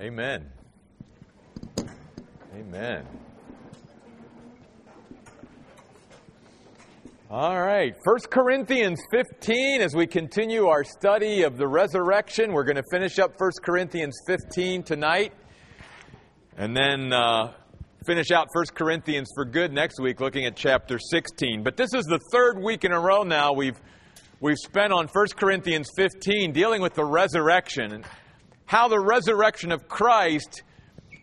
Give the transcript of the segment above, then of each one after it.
Amen. Amen. All right, 1 Corinthians 15, as we continue our study of the resurrection, we're going to finish up 1 Corinthians 15 tonight, and then uh, finish out 1 Corinthians for good next week, looking at chapter 16. But this is the third week in a row now we've, we've spent on 1 Corinthians 15, dealing with the resurrection and how the resurrection of Christ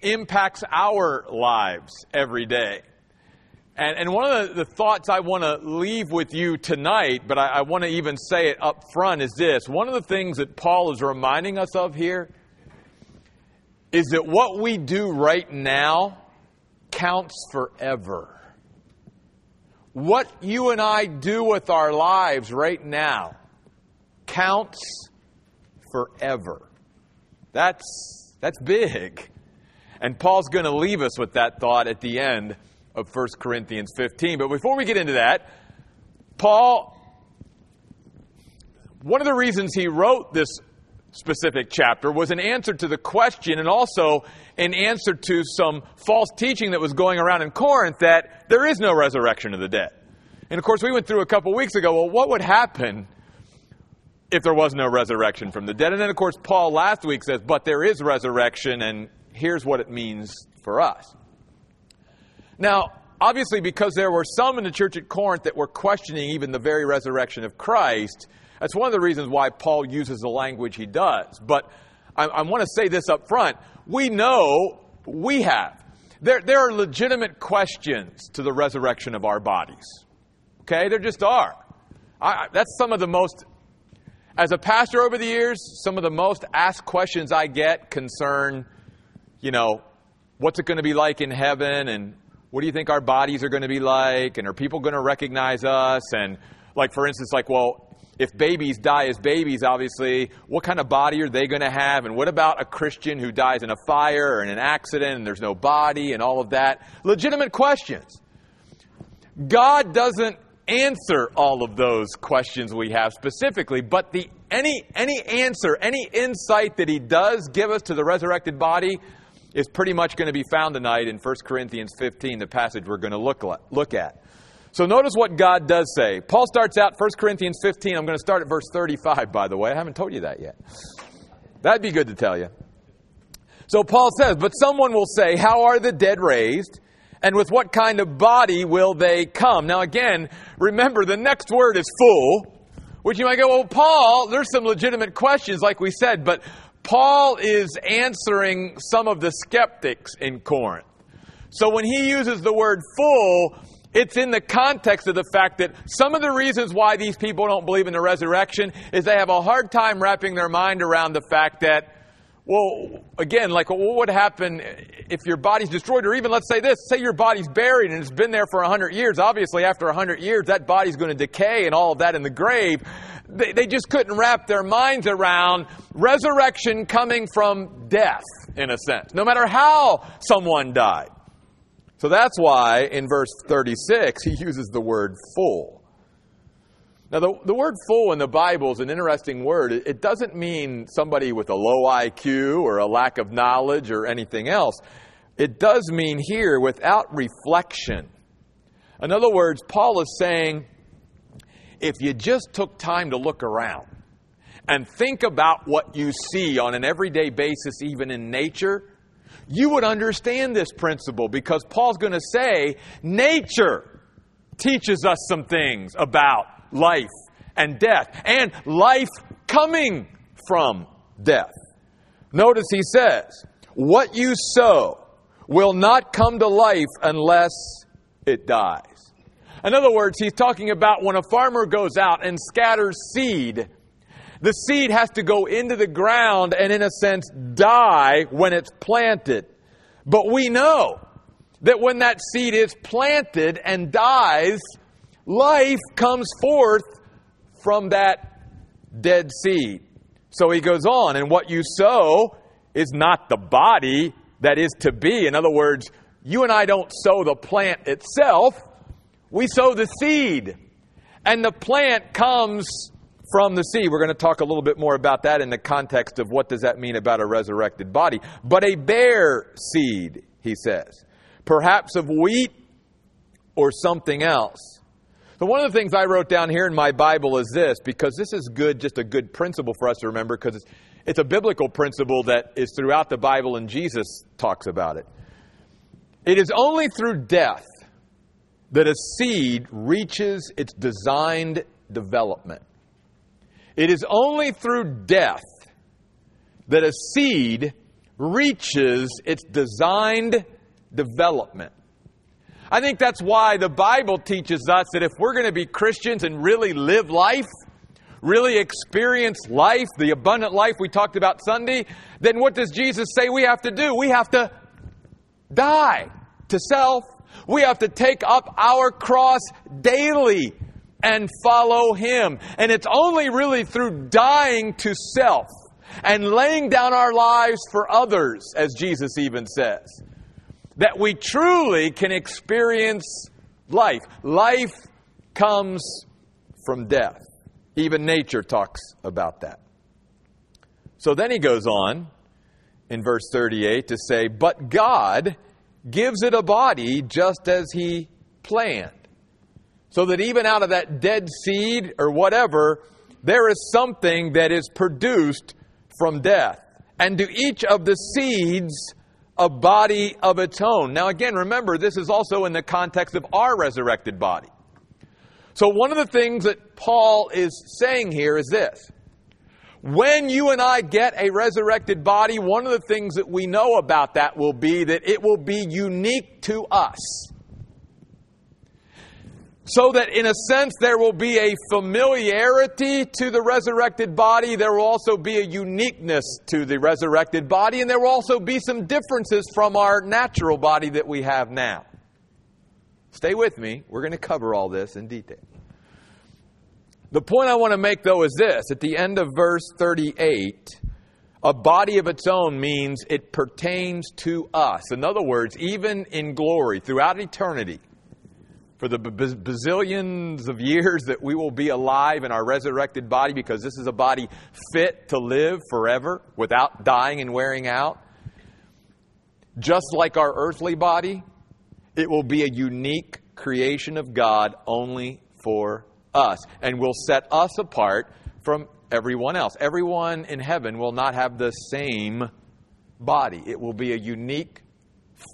impacts our lives every day. And, and one of the, the, thoughts I want to leave with you tonight, but I, I want to even say it up front, is this. One of the things that Paul is reminding us of here is that what we do right now counts forever. What you and I do with our lives right now counts forever. That's, that's big. And Paul's going to leave us with that thought at the end of 1 Corinthians 15. But before we get into that, Paul, one of the reasons he wrote this specific chapter was an answer to the question and also an answer to some false teaching that was going around in Corinth that there is no resurrection of the dead. And of course, we went through a couple weeks ago, well, what would happen if there was no resurrection from the dead? And then, of course, Paul last week says, but there is resurrection, and here's what it means for us. Now, obviously, because there were some in the church at Corinth that were questioning even the very resurrection of Christ, that's one of the reasons why Paul uses the language he does. But I, I want to say this up front. We know we have. There, there are legitimate questions to the resurrection of our bodies. Okay? There just are. I, that's some of the most, as a pastor over the years, some of the most asked questions I get concern, you know, what's it going to be like in heaven and what do you think our bodies are going to be like? And are people going to recognize us? And, like, for instance, like, well, if babies die as babies, obviously, what kind of body are they going to have? And what about a Christian who dies in a fire or in an accident and there's no body and all of that? Legitimate questions. God doesn't answer all of those questions we have specifically, but the any any answer, any insight that he does give us to the resurrected body is pretty much going to be found tonight in 1 Corinthians 15, the passage we're going to look, look at. So notice what God does say. Paul starts out 1 Corinthians 15. I'm going to start at verse 35, by the way. I haven't told you that yet. That'd be good to tell you. So Paul says, But someone will say, How are the dead raised? And with what kind of body will they come? Now, again, remember the next word is full, which you might go, Well, Paul, there's some legitimate questions, like we said, but Paul is answering some of the skeptics in Corinth. So when he uses the word full, it's in the context of the fact that some of the reasons why these people don't believe in the resurrection is they have a hard time wrapping their mind around the fact that, well, again, like what would happen if your body's destroyed? Or even let's say this, say your body's buried and it's been there for 100 years. Obviously, after 100 years, that body's going to decay and all of that in the grave they, they just couldn't wrap their minds around resurrection coming from death, in a sense, no matter how someone died. So that's why in verse 36 he uses the word full. Now, the, the word full in the Bible is an interesting word. It, it doesn't mean somebody with a low IQ or a lack of knowledge or anything else. It does mean here without reflection. In other words, Paul is saying, if you just took time to look around and think about what you see on an everyday basis, even in nature, you would understand this principle because Paul's going to say nature teaches us some things about life and death and life coming from death. Notice he says, What you sow will not come to life unless it dies. In other words, he's talking about when a farmer goes out and scatters seed, the seed has to go into the ground and, in a sense, die when it's planted. But we know that when that seed is planted and dies, life comes forth from that dead seed. So he goes on, and what you sow is not the body that is to be. In other words, you and I don't sow the plant itself, we sow the seed, and the plant comes from the seed. We're going to talk a little bit more about that in the context of what does that mean about a resurrected body. But a bare seed, he says, perhaps of wheat or something else. So, one of the things I wrote down here in my Bible is this, because this is good, just a good principle for us to remember, because it's, it's a biblical principle that is throughout the Bible, and Jesus talks about it. It is only through death that a seed reaches its designed development. It is only through death that a seed reaches its designed development. I think that's why the Bible teaches us that if we're going to be Christians and really live life, really experience life, the abundant life we talked about Sunday, then what does Jesus say we have to do? We have to die to self. We have to take up our cross daily and follow Him. And it's only really through dying to self and laying down our lives for others, as Jesus even says, that we truly can experience life. Life comes from death. Even nature talks about that. So then he goes on in verse 38 to say, But God gives it a body just as he planned. So that even out of that dead seed or whatever, there is something that is produced from death. And to each of the seeds, a body of its own. Now, again, remember, this is also in the context of our resurrected body. So, one of the things that Paul is saying here is this when you and I get a resurrected body, one of the things that we know about that will be that it will be unique to us. So that in a sense there will be a familiarity to the resurrected body, there will also be a uniqueness to the resurrected body, and there will also be some differences from our natural body that we have now. Stay with me, we're going to cover all this in detail. The point I want to make, though, is this at the end of verse 38, a body of its own means it pertains to us. In other words, even in glory, throughout eternity, for the bazillions of years that we will be alive in our resurrected body because this is a body fit to live forever without dying and wearing out. Just like our earthly body, it will be a unique creation of God only for us and will set us apart from everyone else. Everyone in heaven will not have the same body, it will be a unique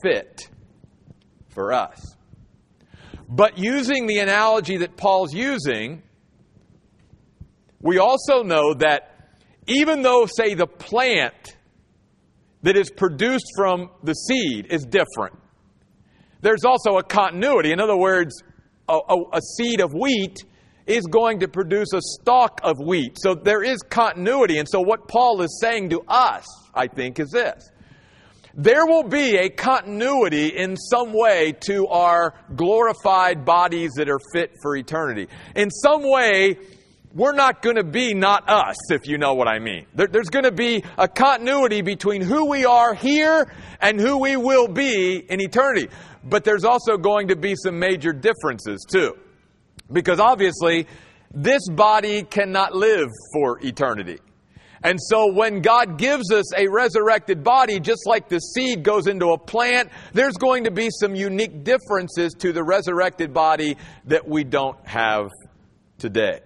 fit for us. But using the analogy that Paul's using, we also know that even though, say, the plant that is produced from the seed is different, there's also a continuity. In other words, a, a, a seed of wheat is going to produce a stalk of wheat. So there is continuity. And so, what Paul is saying to us, I think, is this there will be a continuity in some way to our glorified bodies that are fit for eternity. In some way, we're not going to be not us, if you know what I mean. There, there's going to be a continuity between who we are here and who we will be in eternity. But there's also going to be some major differences, too. Because obviously, this body cannot live for eternity. And so when God gives us a resurrected body, just like the seed goes into a plant, there's going to be some unique differences to the resurrected body that we don't have today.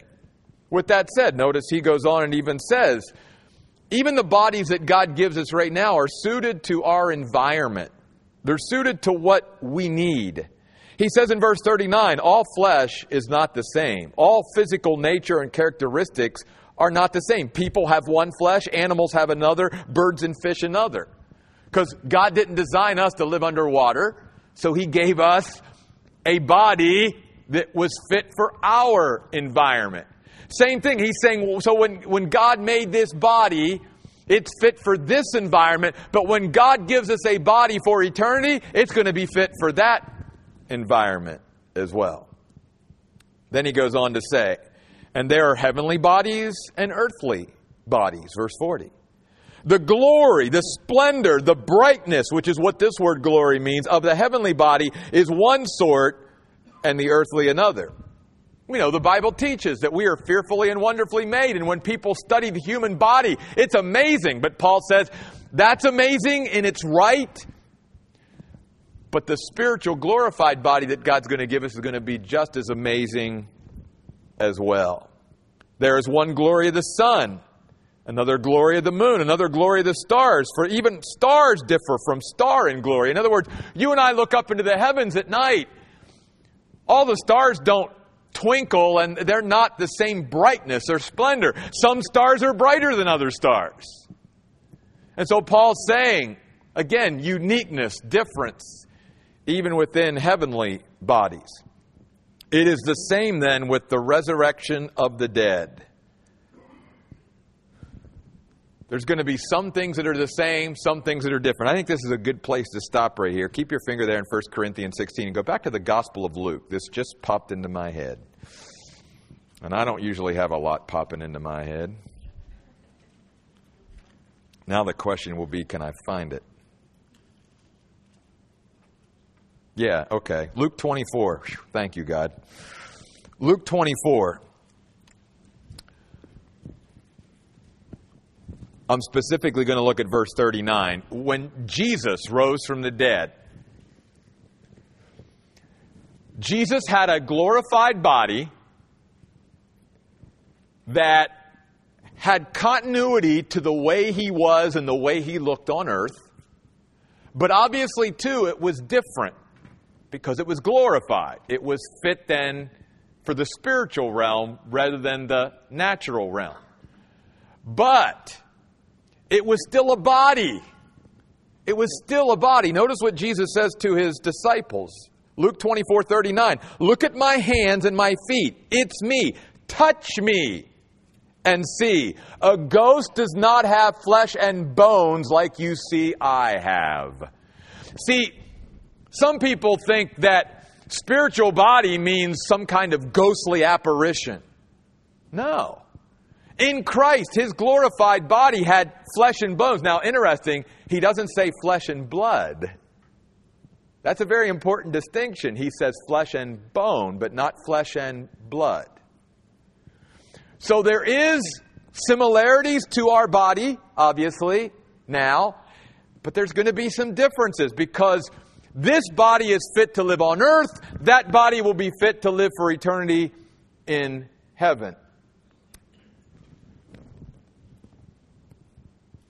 With that said, notice he goes on and even says, even the bodies that God gives us right now are suited to our environment. They're suited to what we need. He says in verse 39, all flesh is not the same. All physical nature and characteristics are not the same. People have one flesh, animals have another, birds and fish another. Because God didn't design us to live underwater, so He gave us a body that was fit for our environment. Same thing, He's saying, so when, when God made this body, it's fit for this environment, but when God gives us a body for eternity, it's going to be fit for that environment as well. Then he goes on to say, and there are heavenly bodies and earthly bodies. Verse 40. The glory, the splendor, the brightness, which is what this word glory means, of the heavenly body is one sort and the earthly another. We know the Bible teaches that we are fearfully and wonderfully made, and when people study the human body, it's amazing. But Paul says that's amazing and it's right. But the spiritual glorified body that God's going to give us is going to be just as amazing as well. There is one glory of the sun, another glory of the moon, another glory of the stars. For even stars differ from star in glory. In other words, you and I look up into the heavens at night. All the stars don't twinkle and they're not the same brightness or splendor. Some stars are brighter than other stars. And so Paul's saying, again, uniqueness, difference, even within heavenly bodies. It is the same then with the resurrection of the dead. There's going to be some things that are the same, some things that are different. I think this is a good place to stop right here. Keep your finger there in 1 Corinthians 16 and go back to the Gospel of Luke. This just popped into my head. And I don't usually have a lot popping into my head. Now the question will be can I find it? Yeah, okay. Luke 24. Thank you, God. Luke 24. I'm specifically going to look at verse 39. When Jesus rose from the dead, Jesus had a glorified body that had continuity to the way he was and the way he looked on earth. But obviously, too, it was different because it was glorified. It was fit then for the spiritual realm rather than the natural realm. But it was still a body. It was still a body. Notice what Jesus says to his disciples. Luke 24 39. Look at my hands and my feet. It's me. Touch me and see. A ghost does not have flesh and bones like you see I have. See, some people think that spiritual body means some kind of ghostly apparition. No. In Christ, his glorified body had flesh and bones. Now, interesting, he doesn't say flesh and blood. That's a very important distinction. He says flesh and bone, but not flesh and blood. So there is similarities to our body, obviously, now, but there's going to be some differences because this body is fit to live on earth, that body will be fit to live for eternity in heaven.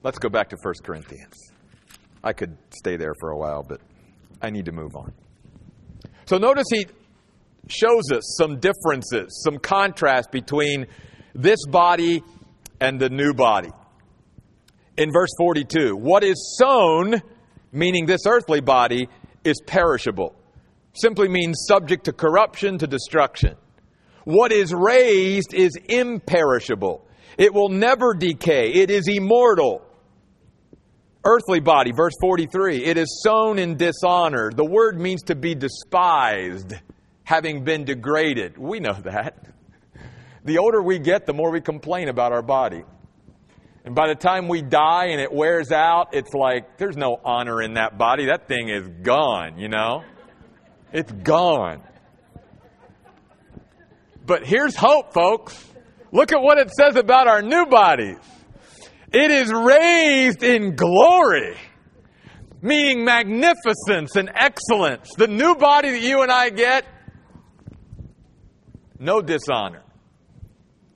Let's go back to 1 Corinthians. I could stay there for a while, but I need to move on. So notice he shows us some differences, some contrast between this body and the new body. In verse 42, what is sown, meaning this earthly body, is perishable. Simply means subject to corruption, to destruction. What is raised is imperishable. It will never decay. It is immortal earthly body, verse 43, it is sown in dishonor. The word means to be despised, having been degraded. We know that. The older we get, the more we complain about our body. And by the time we die and it wears out, it's like there's no honor in that body. That thing is gone, you know? It's gone. But here's hope, folks. Look at what it says about our new bodies. It is raised in glory, meaning magnificence and excellence. The new body that you and I get, no dishonor,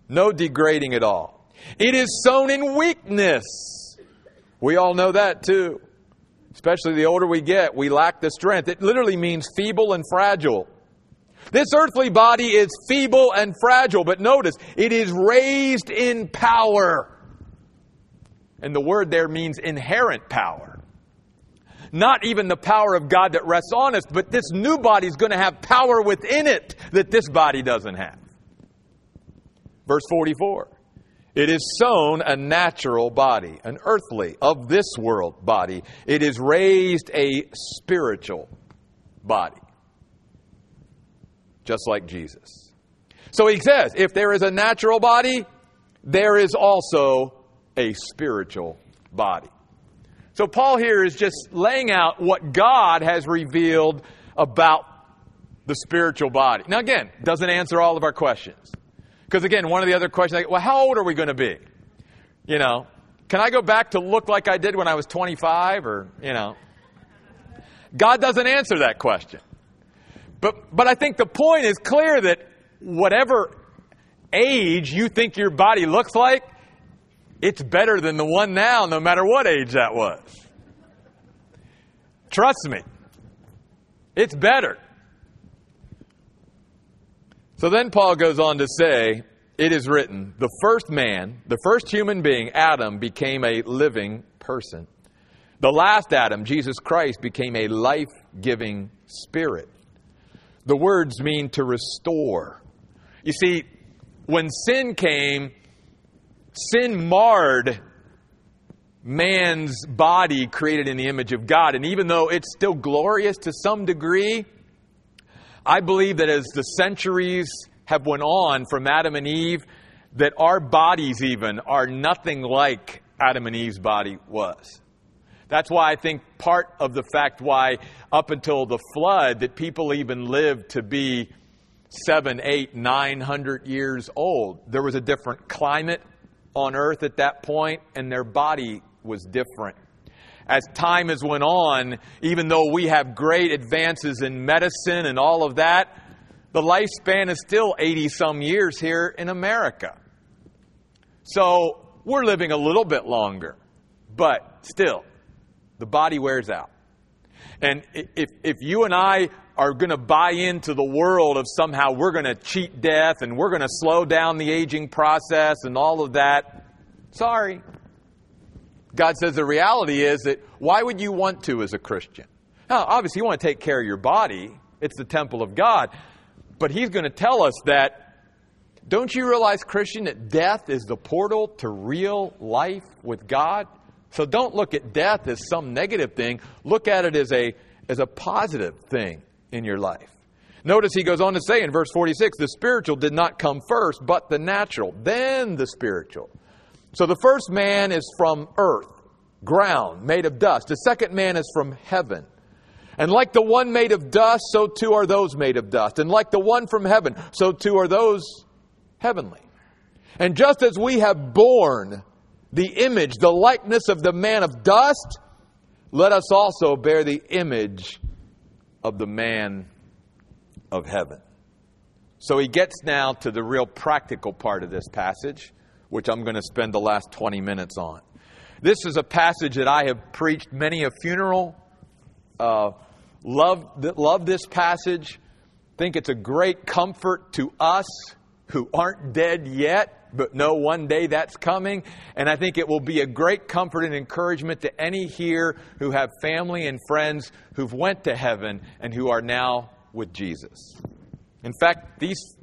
no degrading at all. It is sown in weakness. We all know that too. Especially the older we get, we lack the strength. It literally means feeble and fragile. This earthly body is feeble and fragile, but notice, it is raised in power. And the word there means inherent power. Not even the power of God that rests on us, but this new body is going to have power within it that this body doesn't have. Verse 44 It is sown a natural body, an earthly, of this world body. It is raised a spiritual body, just like Jesus. So he says, if there is a natural body, there is also a spiritual body. So Paul here is just laying out what God has revealed about the spiritual body. Now, again, doesn't answer all of our questions. Because, again, one of the other questions, like, well, how old are we going to be? You know, can I go back to look like I did when I was 25 or, you know? God doesn't answer that question. But, but I think the point is clear that whatever age you think your body looks like, it's better than the one now, no matter what age that was. Trust me. It's better. So then Paul goes on to say, It is written, the first man, the first human being, Adam, became a living person. The last Adam, Jesus Christ, became a life giving spirit. The words mean to restore. You see, when sin came, sin marred man's body created in the image of God. And even though it's still glorious to some degree, I believe that as the centuries have went on from Adam and Eve, that our bodies even are nothing like Adam and Eve's body was. That's why I think part of the fact why up until the flood that people even lived to be seven, eight, nine hundred years old. There was a different climate on earth at that point, and their body was different as time has went on, even though we have great advances in medicine and all of that, the lifespan is still 80 some years here in America. So we're living a little bit longer, but still, the body wears out. And if, if you and I are going to buy into the world of somehow we're going to cheat death and we're going to slow down the aging process and all of that, sorry, God says the reality is that why would you want to as a Christian? Now, obviously, you want to take care of your body, it's the temple of God. But He's going to tell us that don't you realize, Christian, that death is the portal to real life with God? So don't look at death as some negative thing. Look at it as a, as a positive thing in your life. Notice he goes on to say in verse 46 the spiritual did not come first, but the natural, then the spiritual. So the first man is from earth, ground, made of dust. The second man is from heaven. And like the one made of dust, so too are those made of dust. And like the one from heaven, so too are those heavenly. And just as we have borne the image, the likeness of the man of dust, let us also bear the image of the man of heaven. So he gets now to the real practical part of this passage which I'm going to spend the last 20 minutes on. This is a passage that I have preached many a funeral. Uh, love, love this passage. Think it's a great comfort to us who aren't dead yet, but know one day that's coming. And I think it will be a great comfort and encouragement to any here who have family and friends who've went to heaven and who are now with Jesus. In fact, these,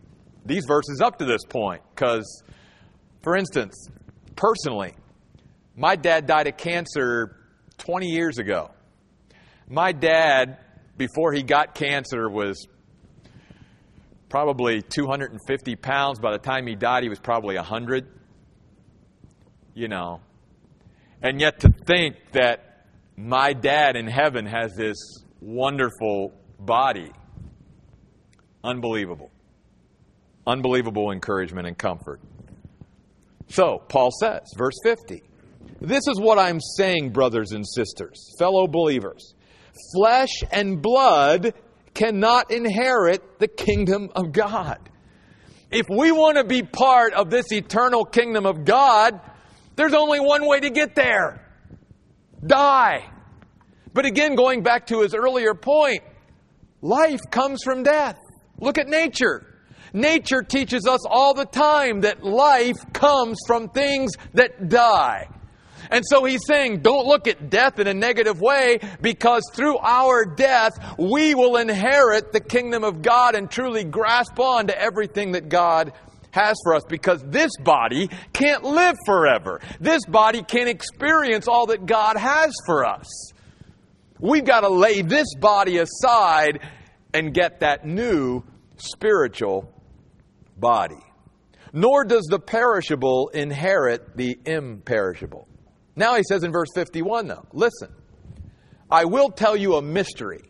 these verses up to this point, because for instance, personally, my dad died of cancer 20 years ago. My dad, before he got cancer, was probably 250 pounds. By the time he died, he was probably 100. You know. And yet to think that my dad in heaven has this wonderful body. Unbelievable. Unbelievable encouragement and comfort. So, Paul says, verse 50, This is what I'm saying, brothers and sisters, fellow believers. Flesh and blood cannot inherit the kingdom of God. If we want to be part of this eternal kingdom of God, there's only one way to get there die. But again, going back to his earlier point, life comes from death. Look at nature. Nature teaches us all the time that life comes from things that die. And so he's saying, don't look at death in a negative way because through our death, we will inherit the kingdom of God and truly grasp on to everything that God has for us because this body can't live forever. This body can't experience all that God has for us. We've got to lay this body aside and get that new spiritual body. Nor does the perishable inherit the imperishable. Now he says in verse 51, though, listen, I will tell you a mystery.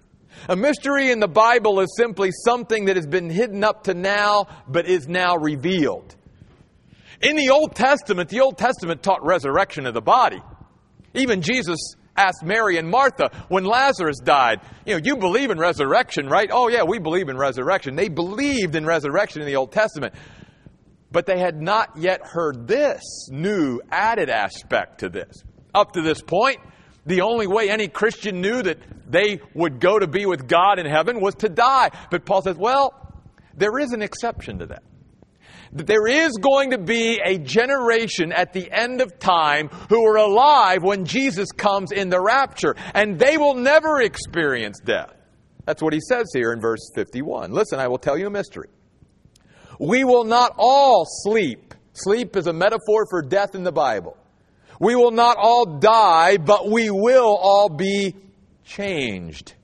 A mystery in the Bible is simply something that has been hidden up to now, but is now revealed. In the Old Testament, the Old Testament taught resurrection of the body. Even Jesus asked Mary and Martha when Lazarus died, you know, you believe in resurrection, right? Oh, yeah, we believe in resurrection. They believed in resurrection in the Old Testament. But they had not yet heard this new added aspect to this. Up to this point, the only way any Christian knew that they would go to be with God in heaven was to die. But Paul says, well, there is an exception to that. That there is going to be a generation at the end of time who are alive when Jesus comes in the rapture, and they will never experience death. That's what he says here in verse 51. Listen, I will tell you a mystery. We will not all sleep. Sleep is a metaphor for death in the Bible. We will not all die, but we will all be changed.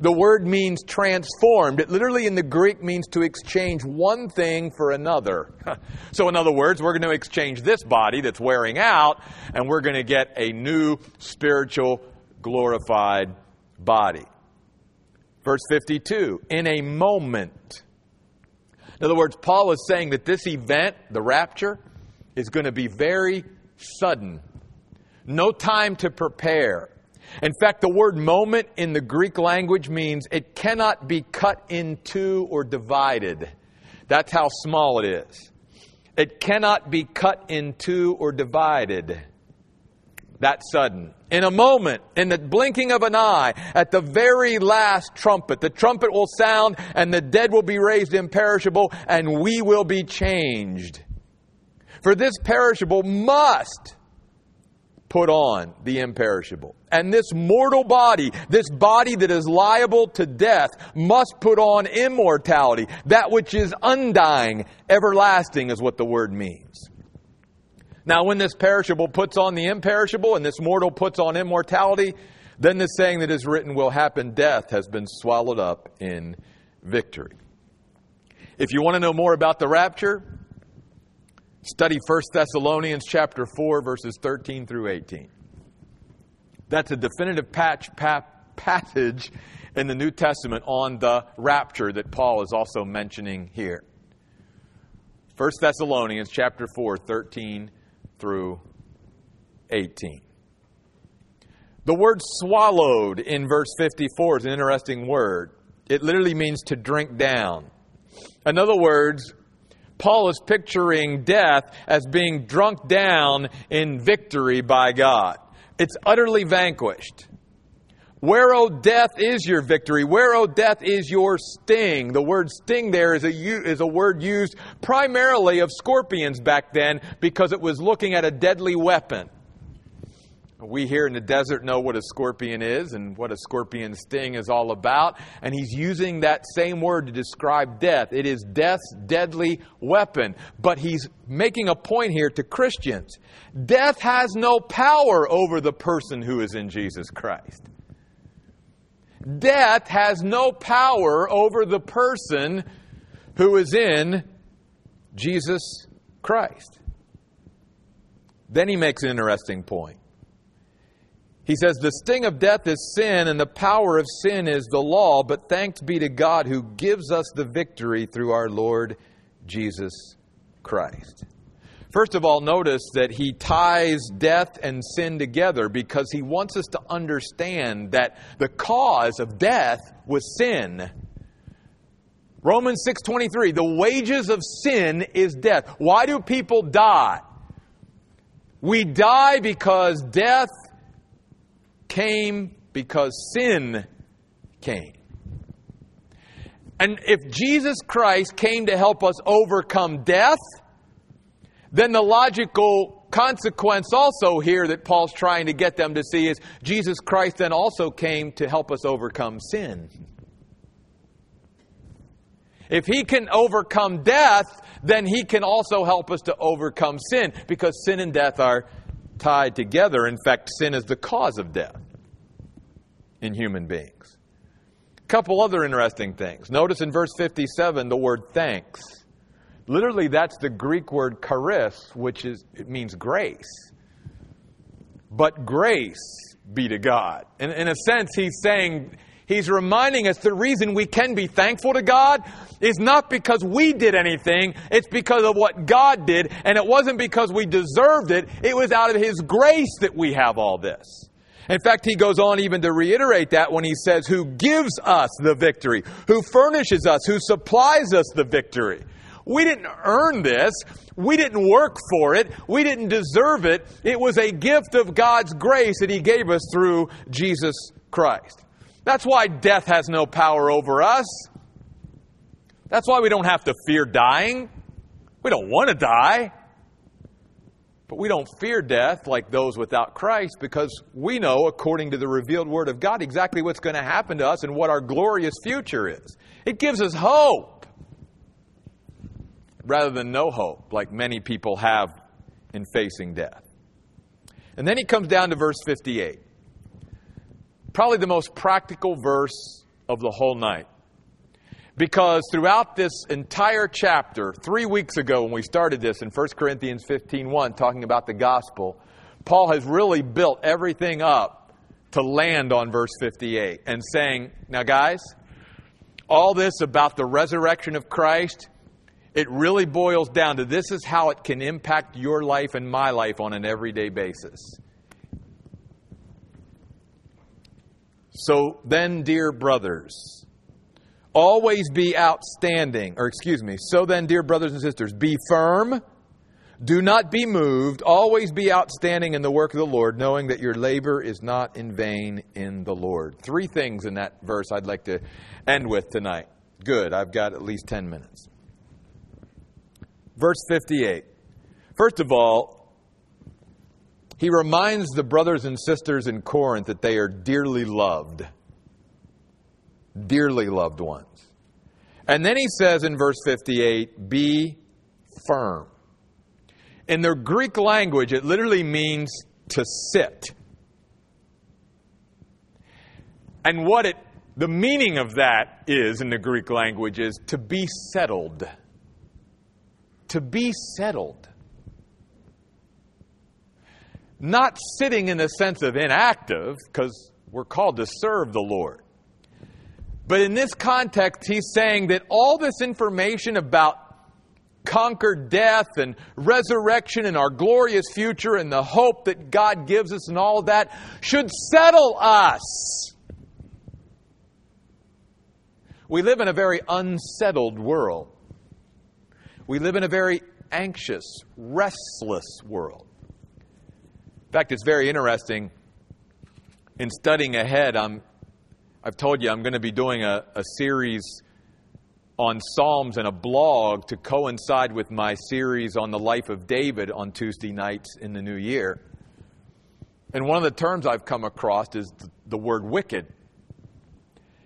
The word means transformed. It literally in the Greek means to exchange one thing for another. so, in other words, we're going to exchange this body that's wearing out, and we're going to get a new spiritual, glorified body. Verse 52 In a moment. In other words, Paul is saying that this event, the rapture, is going to be very sudden. No time to prepare. In fact, the word moment in the Greek language means it cannot be cut in two or divided. That's how small it is. It cannot be cut in two or divided. That sudden. In a moment, in the blinking of an eye, at the very last trumpet, the trumpet will sound and the dead will be raised imperishable and we will be changed. For this perishable must put on the imperishable. And this mortal body, this body that is liable to death, must put on immortality. That which is undying, everlasting is what the word means. Now, when this perishable puts on the imperishable and this mortal puts on immortality, then the saying that is written will happen death has been swallowed up in victory. If you want to know more about the rapture, Study 1 Thessalonians chapter 4 verses 13 through 18. That's a definitive patch, pa- passage in the New Testament on the rapture that Paul is also mentioning here. 1 Thessalonians chapter 4 13 through 18. The word swallowed in verse 54 is an interesting word. It literally means to drink down. In other words, Paul is picturing death as being drunk down in victory by God. It's utterly vanquished. Where, O death, is your victory? Where, O death, is your sting? The word sting there is a, is a word used primarily of scorpions back then because it was looking at a deadly weapon. We here in the desert know what a scorpion is and what a scorpion sting is all about. And he's using that same word to describe death. It is death's deadly weapon. But he's making a point here to Christians. Death has no power over the person who is in Jesus Christ. Death has no power over the person who is in Jesus Christ. Then he makes an interesting point. He says, The sting of death is sin, and the power of sin is the law, but thanks be to God who gives us the victory through our Lord Jesus Christ. First of all, notice that he ties death and sin together because he wants us to understand that the cause of death was sin. Romans 6:23 The wages of sin is death. Why do people die? We die because death came because sin came. And if Jesus Christ came to help us overcome death, then the logical consequence also here that Paul's trying to get them to see is Jesus Christ then also came to help us overcome sin. If he can overcome death, then he can also help us to overcome sin because sin and death are tied together. In fact, sin is the cause of death in human beings. A couple other interesting things. Notice in verse 57 the word thanks. Literally, that's the Greek word charis, which is, it means grace. But grace be to God. In, in a sense, he's saying, He's reminding us the reason we can be thankful to God is not because we did anything, it's because of what God did, and it wasn't because we deserved it, it was out of His grace that we have all this. In fact, he goes on even to reiterate that when he says, Who gives us the victory, who furnishes us, who supplies us the victory. We didn't earn this. We didn't work for it. We didn't deserve it. It was a gift of God's grace that He gave us through Jesus Christ. That's why death has no power over us. That's why we don't have to fear dying. We don't want to die. But we don't fear death like those without Christ because we know, according to the revealed Word of God, exactly what's going to happen to us and what our glorious future is. It gives us hope rather than no hope, like many people have in facing death. And then he comes down to verse 58 probably the most practical verse of the whole night. Because throughout this entire chapter, three weeks ago when we started this in 1 Corinthians 15.1, talking about the gospel, Paul has really built everything up to land on verse 58 and saying, now guys, all this about the resurrection of Christ, it really boils down to this is how it can impact your life and my life on an everyday basis. So then, dear brothers, always be outstanding, or excuse me, so then, dear brothers and sisters, be firm, do not be moved, always be outstanding in the work of the Lord, knowing that your labor is not in vain in the Lord. Three things in that verse I'd like to end with tonight. Good, I've got at least 10 minutes. Verse 58. First of all, he reminds the brothers and sisters in Corinth that they are dearly loved. Dearly loved ones. And then he says in verse 58 be firm. In the Greek language, it literally means to sit. And what it, the meaning of that is in the Greek language is to be settled. To be settled not sitting in the sense of inactive, because we're called to serve the Lord. But in this context, he's saying that all this information about conquered death and resurrection and our glorious future and the hope that God gives us and all that should settle us. We live in a very unsettled world. We live in a very anxious, restless world. In fact, it's very interesting. In studying ahead, I'm, I've told you I'm going to be doing a, a series on Psalms and a blog to coincide with my series on the life of David on Tuesday nights in the new year. And one of the terms I've come across is the, word wicked.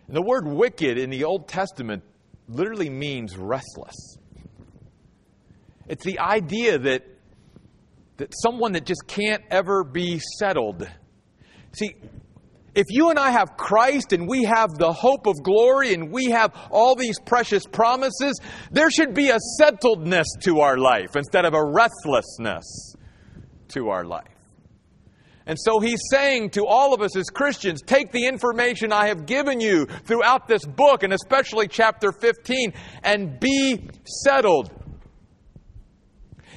And the word wicked in the Old Testament literally means restless. It's the idea that that someone that just can't ever be settled. See, if you and I have Christ and we have the hope of glory and we have all these precious promises, there should be a settledness to our life instead of a restlessness to our life. And so he's saying to all of us as Christians take the information I have given you throughout this book, and especially chapter 15, and be settled.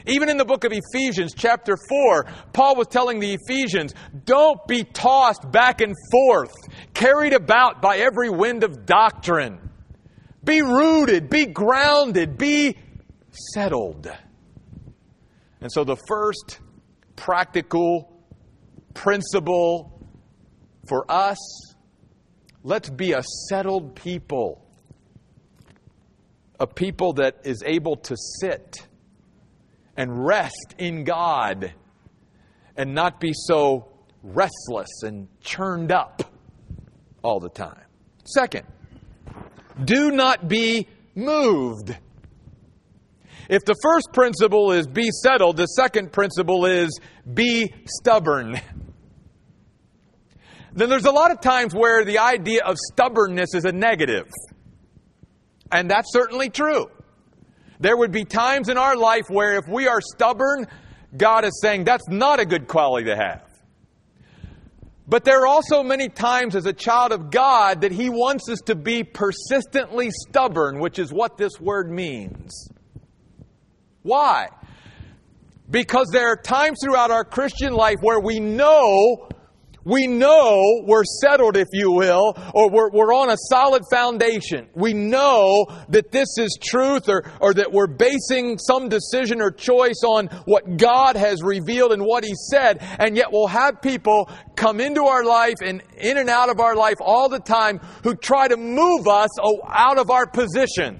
Even in the book of Ephesians, chapter 4, Paul was telling the Ephesians, don't be tossed back and forth, carried about by every wind of doctrine. Be rooted, be grounded, be settled. And so the first practical principle for us let's be a settled people, a people that is able to sit and rest in God and not be so restless and churned up all the time. Second, do not be moved. If the first principle is be settled, the second principle is be stubborn. Then there's a lot of times where the idea of stubbornness is a negative. And that's certainly true. There would be times in our life where if we are stubborn, God is saying that's not a good quality to have. But there are also many times as a child of God that He wants us to be persistently stubborn, which is what this word means. Why? Because there are times throughout our Christian life where we know we know we're settled, if you will, or we're, we're on a solid foundation. We know that this is truth or, or that we're basing some decision or choice on what God has revealed and what He said, and yet we'll have people come into our life and in and out of our life all the time who try to move us out of our position,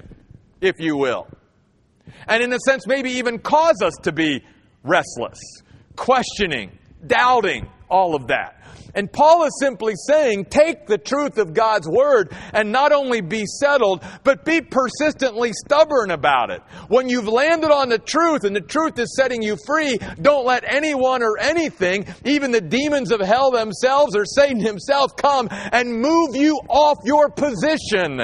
if you will. And in a sense, maybe even cause us to be restless, questioning, doubting, all of that. And Paul is simply saying, take the truth of God's word and not only be settled, but be persistently stubborn about it. When you've landed on the truth and the truth is setting you free, don't let anyone or anything, even the demons of hell themselves or Satan himself, come and move you off your position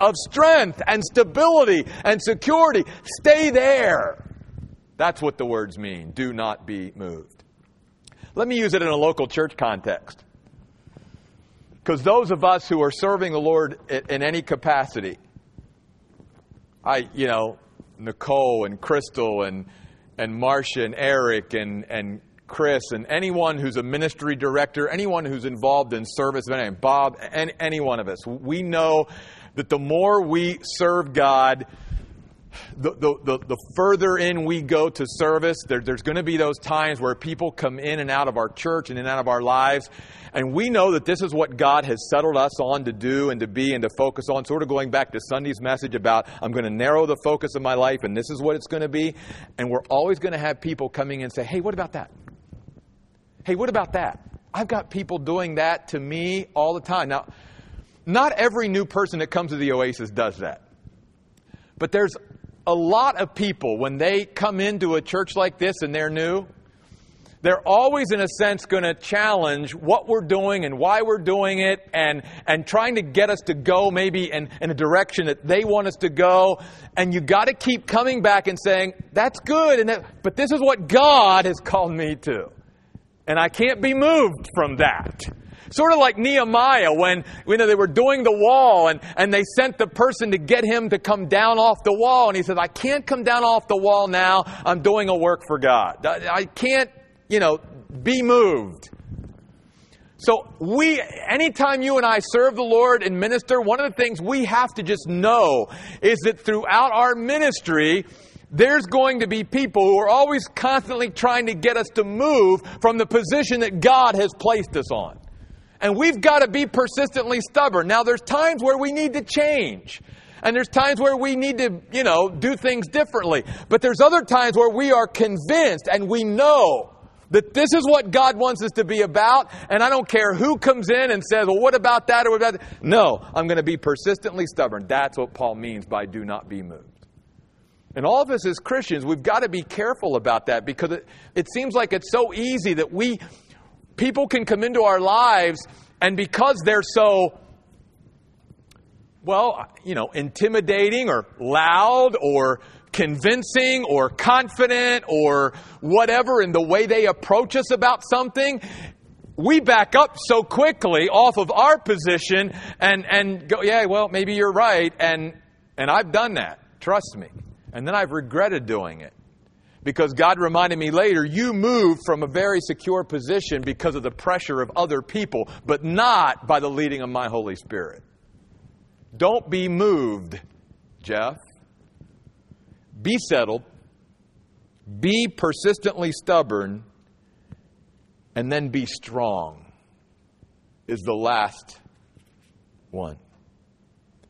of strength and stability and security. Stay there. That's what the words mean. Do not be moved. Let me use it in a local church context. Because those of us who are serving the Lord in any capacity, I, you know, Nicole and Crystal and, and Marcia and Eric and, and Chris and anyone who's a ministry director, anyone who's involved in service, Bob, any, any one of us, we know that the more we serve God, the, the, the, further in we go to service, there, there's going to be those times where people come in and out of our church and in and out of our lives. And we know that this is what God has settled us on to do and to be and to focus on. Sort of going back to Sunday's message about I'm going to narrow the focus of my life and this is what it's going to be. And we're always going to have people coming in and say, hey, what about that? Hey, what about that? I've got people doing that to me all the time. Now, not every new person that comes to the Oasis does that. But there's a lot of people, when they come into a church like this and they're new, they're always, in a sense, going to challenge what we're doing and why we're doing it and, and trying to get us to go maybe in, in a direction that they want us to go. And you got to keep coming back and saying, that's good, and that, but this is what God has called me to. And I can't be moved from that. Sort of like Nehemiah when you know, they were doing the wall and, and they sent the person to get him to come down off the wall. And he said, I can't come down off the wall now. I'm doing a work for God. I can't, you know, be moved. So we, anytime you and I serve the Lord and minister, one of the things we have to just know is that throughout our ministry, there's going to be people who are always constantly trying to get us to move from the position that God has placed us on. And we've got to be persistently stubborn. Now, there's times where we need to change. And there's times where we need to, you know, do things differently. But there's other times where we are convinced and we know that this is what God wants us to be about. And I don't care who comes in and says, well, what about that or what about that? No, I'm going to be persistently stubborn. That's what Paul means by do not be moved. And all of us as Christians, we've got to be careful about that because it, it seems like it's so easy that we people can come into our lives, and because they're so, well, you know, intimidating or loud or convincing or confident or whatever in the way they approach us about something, we back up so quickly off of our position and, and go, yeah, well, maybe you're right. And, and I've done that. Trust me. And then I've regretted doing it. Because God reminded me later, you moved from a very secure position because of the pressure of other people, but not by the leading of my Holy Spirit. Don't be moved, Jeff. Be settled. Be persistently stubborn. And then be strong, is the last one.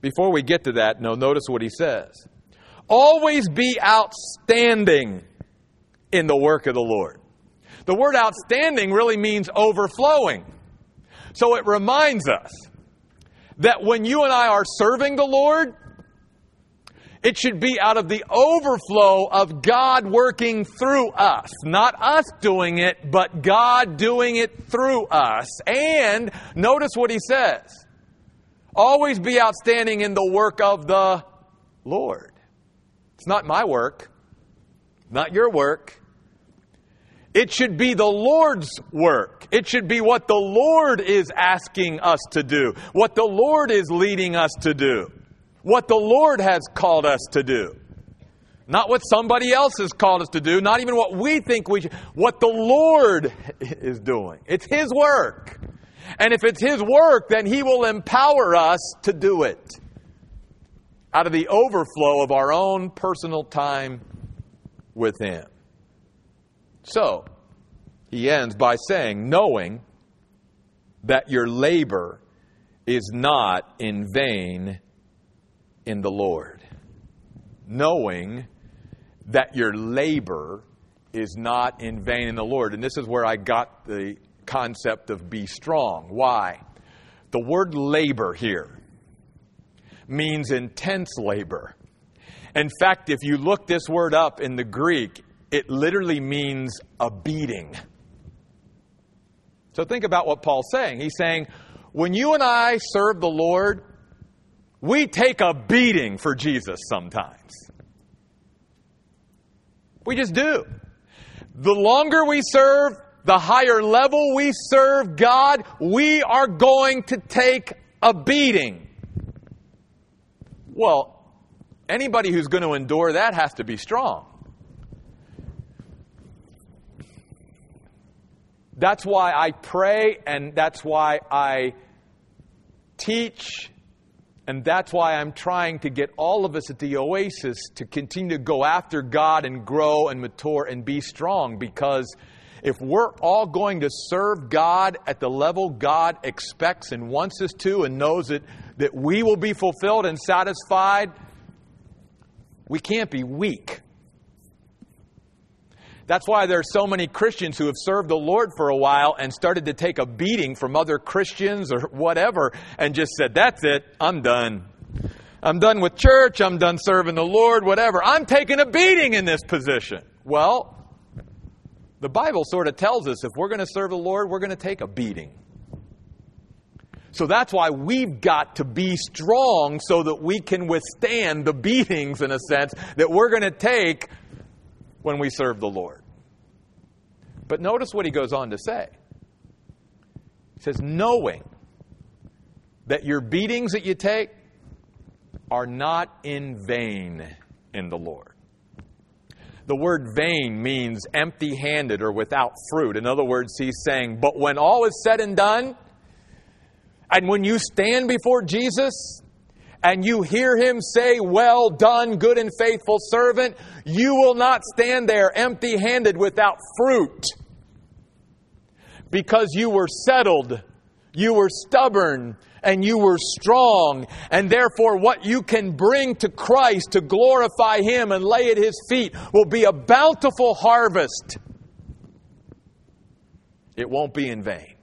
Before we get to that, no, notice what he says. Always be outstanding in the work of the Lord. The word outstanding really means overflowing. So it reminds us that when you and I are serving the Lord, it should be out of the overflow of God working through us. Not us doing it, but God doing it through us. And notice what he says. Always be outstanding in the work of the Lord. It's not my work, not your work. It should be the Lord's work. It should be what the Lord is asking us to do, what the Lord is leading us to do, what the Lord has called us to do. Not what somebody else has called us to do, not even what we think we should, what the Lord is doing. It's His work. And if it's His work, then He will empower us to do it out of the overflow of our own personal time with Him. So, he ends by saying, knowing that your labor is not in vain in the Lord. Knowing that your labor is not in vain in the Lord. And this is where I got the concept of be strong. Why? The word labor here means intense labor. In fact, if you look this word up in the Greek, it literally means a beating. So think about what Paul's saying. He's saying, when you and I serve the Lord, we take a beating for Jesus sometimes. We just do. The longer we serve, the higher level we serve God, we are going to take a beating. Well, anybody who's going to endure that has to be strong. That's why I pray and that's why I teach and that's why I'm trying to get all of us at the Oasis to continue to go after God and grow and mature and be strong because if we're all going to serve God at the level God expects and wants us to and knows that, that we will be fulfilled and satisfied, we can't be weak. That's why there are so many Christians who have served the Lord for a while and started to take a beating from other Christians or whatever and just said, That's it, I'm done. I'm done with church, I'm done serving the Lord, whatever. I'm taking a beating in this position. Well, the Bible sort of tells us if we're going to serve the Lord, we're going to take a beating. So that's why we've got to be strong so that we can withstand the beatings, in a sense, that we're going to take when we serve the Lord. But notice what he goes on to say. He says, knowing that your beatings that you take are not in vain in the Lord. The word vain means empty handed or without fruit. In other words, he's saying, but when all is said and done, and when you stand before Jesus, and you hear him say, Well done, good and faithful servant, you will not stand there empty handed without fruit. Because you were settled, you were stubborn, and you were strong. And therefore, what you can bring to Christ to glorify Him and lay at His feet will be a bountiful harvest. It won't be in vain.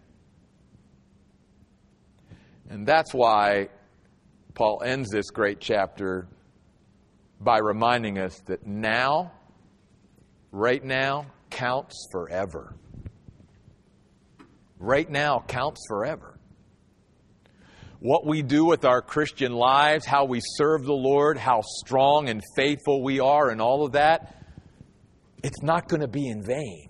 And that's why Paul ends this great chapter by reminding us that now, right now, counts forever. Right now counts forever. What we do with our Christian lives, how we serve the Lord, how strong and faithful we are, and all of that, it's not going to be in vain.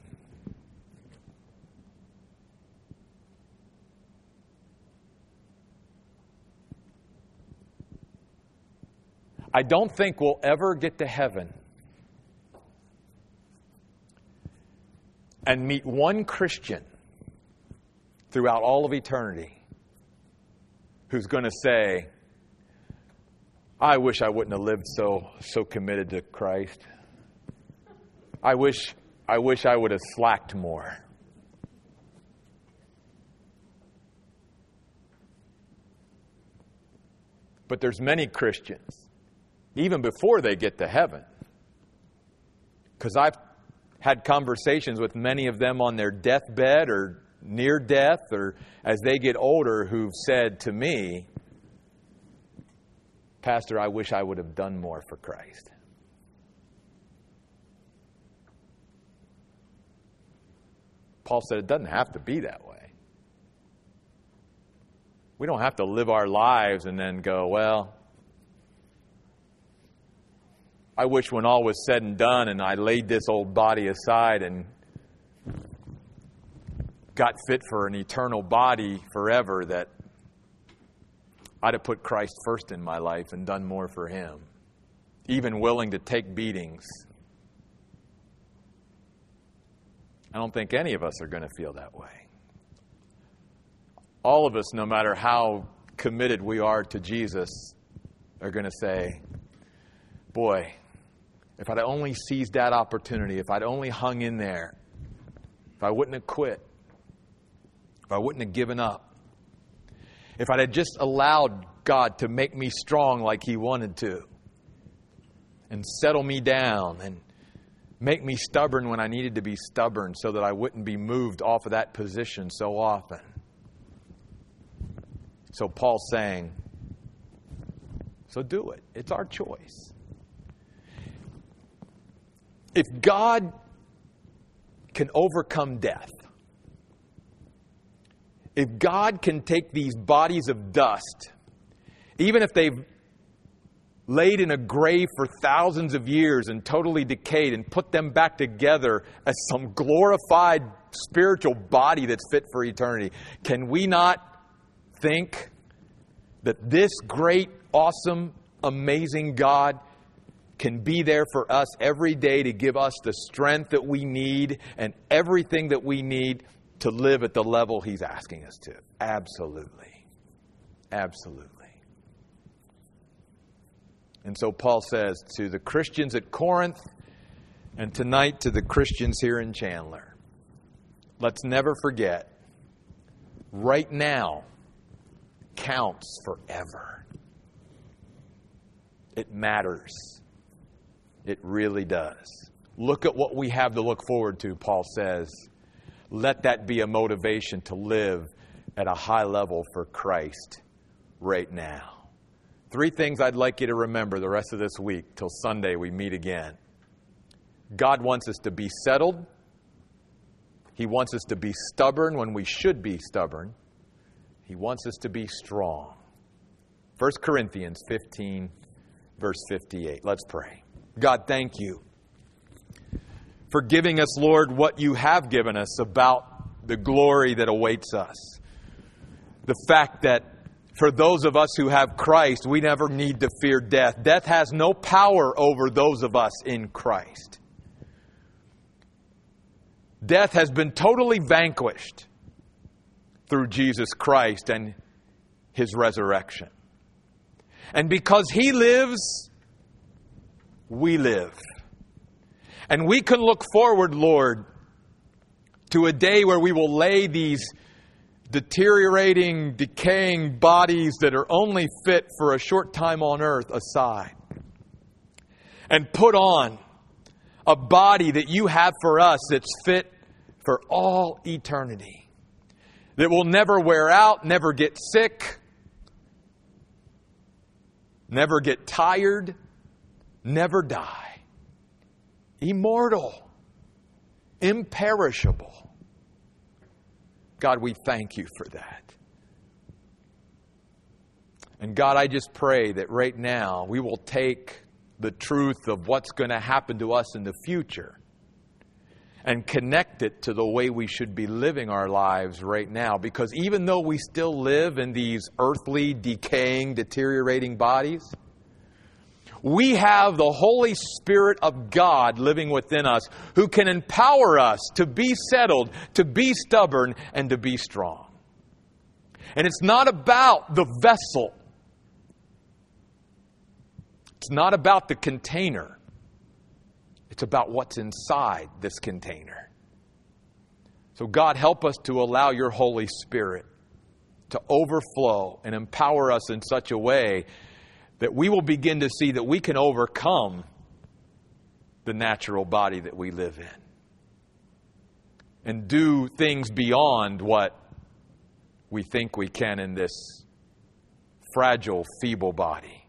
I don't think we'll ever get to heaven and meet one Christian throughout all of eternity who's going to say, I wish I wouldn't have lived so, so committed to Christ. I wish, I wish I would have slacked more. But there's many Christians even before they get to heaven. Because I've had conversations with many of them on their deathbed or near death or as they get older who've said to me, Pastor, I wish I would have done more for Christ. Paul said it doesn't have to be that way. We don't have to live our lives and then go, well, I wish when all was said and done and I laid this old body aside and got fit for an eternal body forever that I'd have put Christ first in my life and done more for Him, even willing to take beatings. I don't think any of us are going to feel that way. All of us, no matter how committed we are to Jesus, are going to say, Boy, if I'd only seized that opportunity, if I'd only hung in there, if I wouldn't have quit, if I wouldn't have given up, if I'd have just allowed God to make me strong like He wanted to, and settle me down and make me stubborn when I needed to be stubborn so that I wouldn't be moved off of that position so often. So Paul's saying, so do it. It's our choice. If God can overcome death, if God can take these bodies of dust, even if they've laid in a grave for thousands of years and totally decayed, and put them back together as some glorified spiritual body that's fit for eternity, can we not think that this great, awesome, amazing God can be there for us every day to give us the strength that we need and everything that we need to live at the level He's asking us to. Absolutely. Absolutely. And so Paul says to the Christians at Corinth and tonight to the Christians here in Chandler let's never forget right now counts forever. It matters. It really does. Look at what we have to look forward to, Paul says. Let that be a motivation to live at a high level for Christ right now. Three things I'd like you to remember the rest of this week till Sunday we meet again. God wants us to be settled. He wants us to be stubborn when we should be stubborn. He wants us to be strong. 1 Corinthians 15, verse 58. Let's pray. God, thank you for giving us, Lord, what you have given us about the glory that awaits us. The fact that for those of us who have Christ, we never need to fear death. Death has no power over those of us in Christ. Death has been totally vanquished through Jesus Christ and his resurrection. And because he lives, we live. And we can look forward, Lord, to a day where we will lay these deteriorating, decaying bodies that are only fit for a short time on earth aside and put on a body that you have for us that's fit for all eternity, that will never wear out, never get sick, never get tired, never die. Immortal, imperishable. God, we thank you for that. And God, I just pray that right now we will take the truth of what's going to happen to us in the future and connect it to the way we should be living our lives right now. Because even though we still live in these earthly, decaying, deteriorating bodies, we have the Holy Spirit of God living within us who can empower us to be settled, to be stubborn, and to be strong. And it's not about the vessel, it's not about the container, it's about what's inside this container. So, God, help us to allow your Holy Spirit to overflow and empower us in such a way that we will begin to see that we can overcome the natural body that we live in and do things beyond what we think we can in this fragile, feeble body.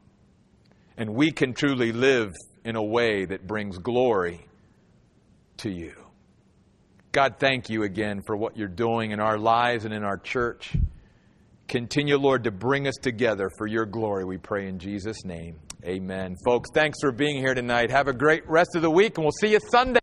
And we can truly live in a way that brings glory to you. God, thank you again for what you're doing in our lives and in our church. Continue, Lord, to bring us together for your glory, we pray in Jesus' name. Amen. Folks, thanks for being here tonight. Have a great rest of the week, and we'll see you Sunday.